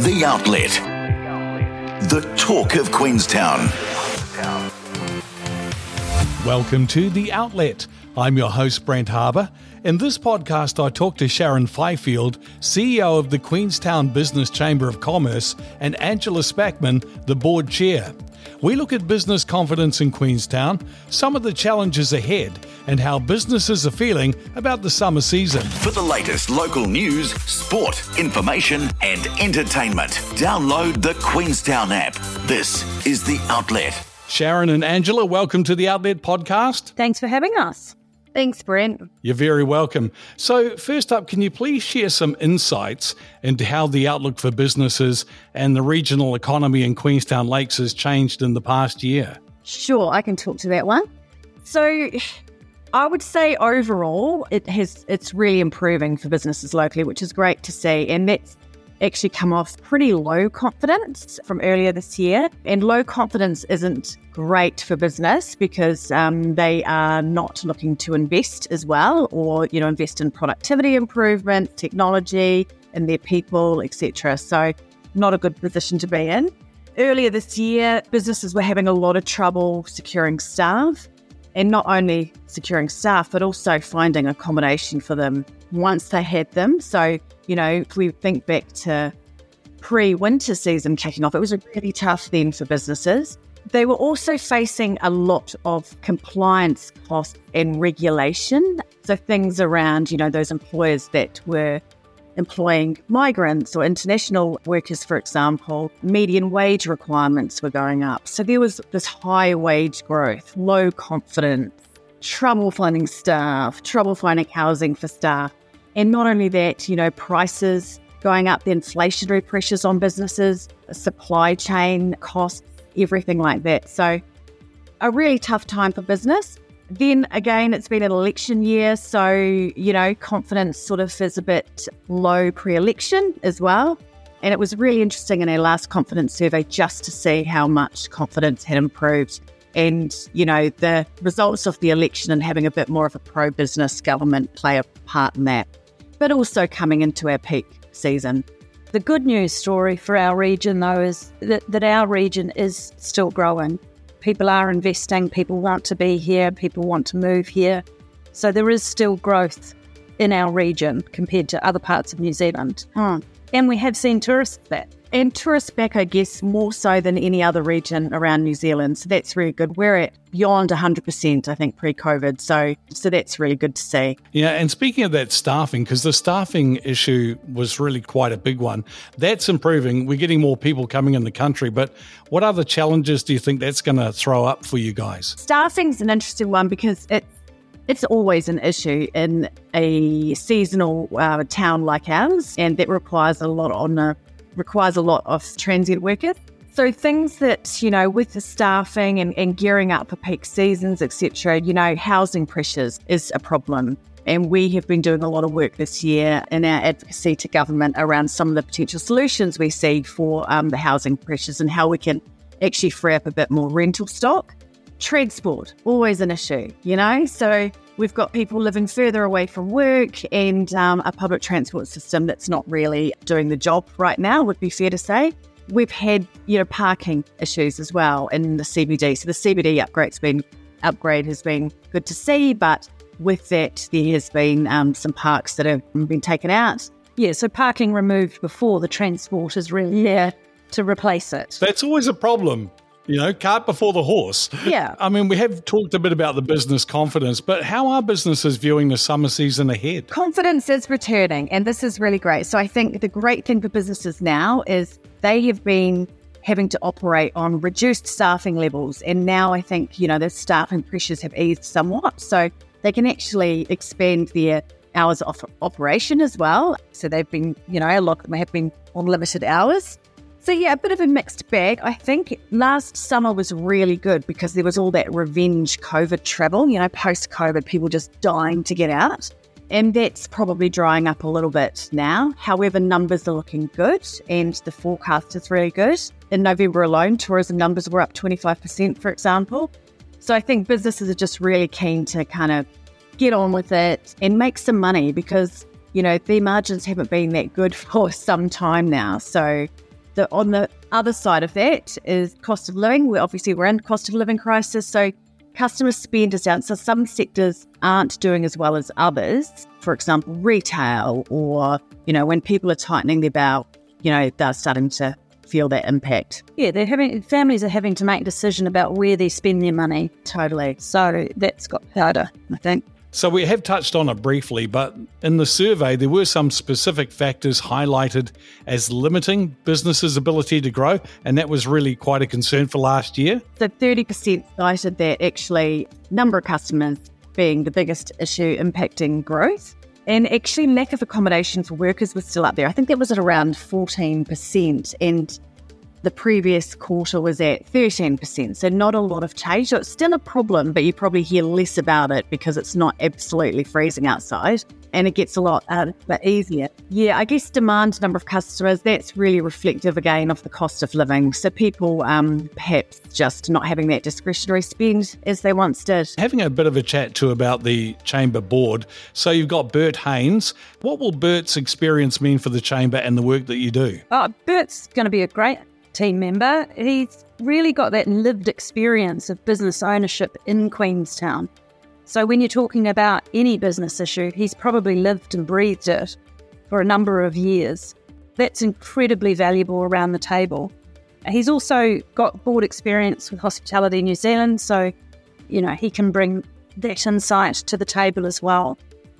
The Outlet. The talk of Queenstown. Welcome to The Outlet. I'm your host, Brent Harbour. In this podcast, I talk to Sharon Fifield, CEO of the Queenstown Business Chamber of Commerce, and Angela Spackman, the board chair. We look at business confidence in Queenstown, some of the challenges ahead, and how businesses are feeling about the summer season. For the latest local news, sport, information, and entertainment, download the Queenstown app. This is The Outlet. Sharon and Angela, welcome to the Outlet podcast. Thanks for having us. Thanks, Brent. You're very welcome. So, first up, can you please share some insights into how the outlook for businesses and the regional economy in Queenstown Lakes has changed in the past year? Sure, I can talk to that one. So, I would say overall, it has it's really improving for businesses locally, which is great to see, and that's actually come off pretty low confidence from earlier this year. And low confidence isn't great for business because um, they are not looking to invest as well or, you know, invest in productivity improvement, technology, and their people, etc. So not a good position to be in. Earlier this year, businesses were having a lot of trouble securing staff and not only securing staff, but also finding accommodation for them once they had them. So, you know, if we think back to pre winter season kicking off, it was a really tough then for businesses. They were also facing a lot of compliance costs and regulation. So, things around, you know, those employers that were employing migrants or international workers, for example, median wage requirements were going up. So there was this high wage growth, low confidence, trouble finding staff, trouble finding housing for staff. And not only that, you know, prices going up, the inflationary pressures on businesses, supply chain costs, everything like that. So a really tough time for business. Then again, it's been an election year, so you know, confidence sort of is a bit low pre election as well. And it was really interesting in our last confidence survey just to see how much confidence had improved. And, you know, the results of the election and having a bit more of a pro business government play a part in that, but also coming into our peak season. The good news story for our region, though, is that, that our region is still growing people are investing, people want to be here, people want to move here. So there is still growth in our region compared to other parts of New Zealand. Hmm. And we have seen tourists back. And tourists back, I guess, more so than any other region around New Zealand. So that's really good. We're at beyond 100%, I think, pre COVID. So, so that's really good to see. Yeah. And speaking of that staffing, because the staffing issue was really quite a big one, that's improving. We're getting more people coming in the country. But what other challenges do you think that's going to throw up for you guys? Staffing's an interesting one because it's it's always an issue in a seasonal uh, town like ours, and that requires a lot on a requires a lot of transient workers. So things that, you know, with the staffing and, and gearing up for peak seasons, etc., you know, housing pressures is a problem. And we have been doing a lot of work this year in our advocacy to government around some of the potential solutions we see for um, the housing pressures and how we can actually free up a bit more rental stock. Transport, always an issue, you know? So we've got people living further away from work and um, a public transport system that's not really doing the job right now, would be fair to say. We've had, you know, parking issues as well in the CBD. So the CBD upgrade's been upgrade has been good to see, but with that, there has been um, some parks that have been taken out. Yeah, so parking removed before the transport is really there to replace it. That's always a problem. You know, cart before the horse. Yeah. I mean, we have talked a bit about the business confidence, but how are businesses viewing the summer season ahead? Confidence is returning, and this is really great. So I think the great thing for businesses now is they have been having to operate on reduced staffing levels. And now I think, you know, the staffing pressures have eased somewhat. So they can actually expand their hours of operation as well. So they've been, you know, a lot of them have been on limited hours. So, yeah, a bit of a mixed bag. I think last summer was really good because there was all that revenge COVID travel, you know, post COVID, people just dying to get out. And that's probably drying up a little bit now. However, numbers are looking good and the forecast is really good. In November alone, tourism numbers were up 25%, for example. So I think businesses are just really keen to kind of get on with it and make some money because, you know, their margins haven't been that good for some time now. So The, on the other side of that is cost of living. We're obviously we're in cost of living crisis, so customer spend is down. So some sectors aren't doing as well as others. For example, retail, or you know, when people are tightening their belt, you know, they're starting to feel that impact. Yeah, they're having families are having to make a decision about where they spend their money. Totally. So that's got harder, I think. So we have touched on it briefly, but in the survey, there were some specific factors highlighted as limiting businesses' ability to grow, and that was really quite a concern for last year. So 30% cited that actually number of customers being the biggest issue impacting growth. And actually, lack of accommodation for workers was still up there. I think that was at around 14%. And the previous quarter was at 13%. So not a lot of change. So it's still a problem, but you probably hear less about it because it's not absolutely freezing outside and it gets a lot uh, easier. Yeah, I guess demand number of customers, that's really reflective again of the cost of living. So people um, perhaps just not having that discretionary spend as they once did. Having a bit of a chat too about the Chamber board. So you've got Bert Haynes. What will Bert's experience mean for the Chamber and the work that you do? Oh, Bert's going to be a great team member. He's really got that lived experience of business ownership in Queenstown. So when you're talking about any business issue, he's probably lived and breathed it for a number of years. That's incredibly valuable around the table. He's also got board experience with Hospitality New Zealand, so you know he can bring that insight to the table as well.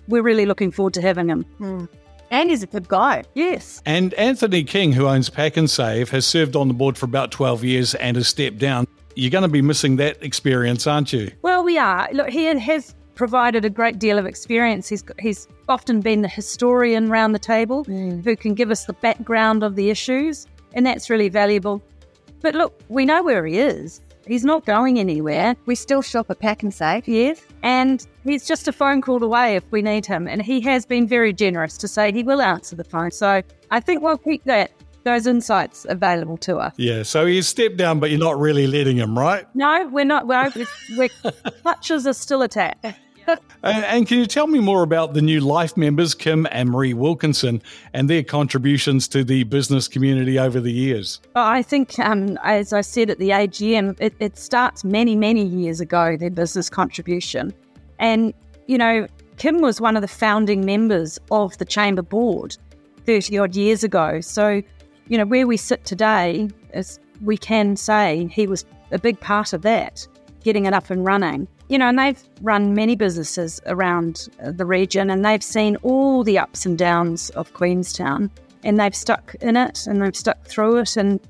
We're really looking forward to having him. Mm. And he's a good guy. Yes. And Anthony King, who owns PAK'nSAVE, has served on the board for about 12 years and has stepped down. You're going to be missing that experience, aren't you? Well, we are. Look, he has provided a great deal of experience. He's he's often been the historian round the table mm. who can give us the background of the issues, and that's really valuable. But look, we know where he is. He's not going anywhere. We still shop at PAK'nSAVE. Yes. And he's just a phone call away if we need him. And he has been very generous to say he will answer the phone. So I think we'll keep that those insights available to us. Yeah, so he's stepped down, but you're not really letting him, right? No, we're not. We're, we're clutches are still attached. And, and, can you tell me more about the new Life members, Kim and Marie Wilkinson, and their contributions to the business community over the years? Oh, I think, um, as I said at the AGM, it, it starts many, many years ago, their business contribution. And, you know, Kim was one of the founding members of the Chamber Board 30 odd years ago. So, you know, where we sit today, is we can say he was a big part of that, getting it up and running you know, and they've run many businesses around uh, the region and they've seen all the ups and downs of Queenstown and they've stuck in it and they've stuck through it and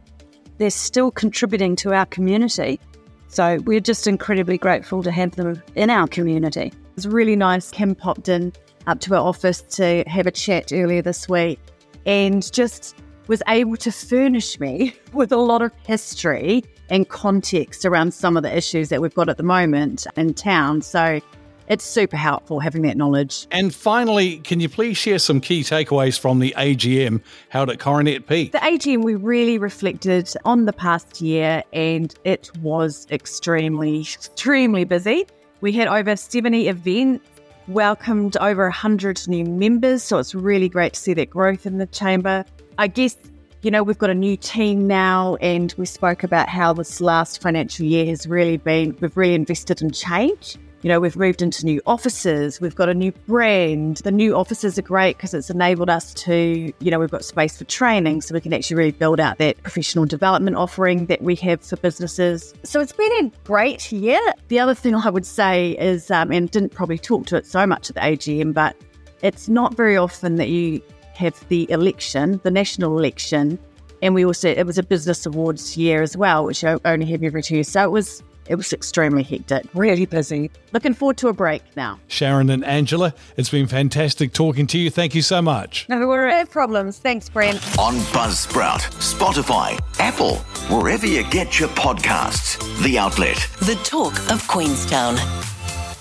they're still contributing to our community. So we're just incredibly grateful to have them in our community. It was really nice. Kim popped in up to our office to have a chat earlier this week and just was able to furnish me with a lot of history and context around some of the issues that we've got at the moment in town. So it's super helpful having that knowledge. And finally, can you please share some key takeaways from the AGM held at Coronet Peak? The AGM, we really reflected on the past year and it was extremely, extremely busy. We had over 70 events, welcomed over 100 new members. So it's really great to see that growth in the chamber. I guess you know, we've got a new team now, and we spoke about how this last financial year has really been, we've really invested in change. You know, we've moved into new offices, we've got a new brand. The new offices are great because it's enabled us to, you know, we've got space for training so we can actually really build out that professional development offering that we have for businesses. So it's been a great year. The other thing I would say is, um, and didn't probably talk to it so much at the AGM, but it's not very often that you have the election, the national election, and we also it was a business awards year as well, which I only have every two years. So it was it was extremely hectic, really busy. Looking forward to a break now. Sharon and Angela, it's been fantastic talking to you. Thank you so much. No, no problems. Thanks, Brent. On Buzzsprout, Spotify, Apple, wherever you get your podcasts. The Outlet. The talk of Queenstown.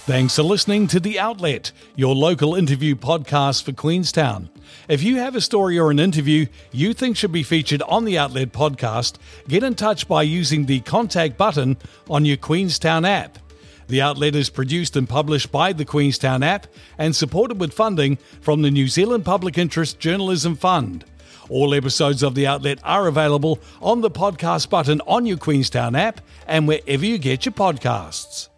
Thanks for listening to The Outlet, your local interview podcast for Queenstown. If you have a story or an interview you think should be featured on the Outlet podcast, get in touch by using the contact button on your Queenstown app. The Outlet is produced and published by the Queenstown app and supported with funding from the New Zealand Public Interest Journalism Fund. All episodes of The Outlet are available on the podcast button on your Queenstown app and wherever you get your podcasts.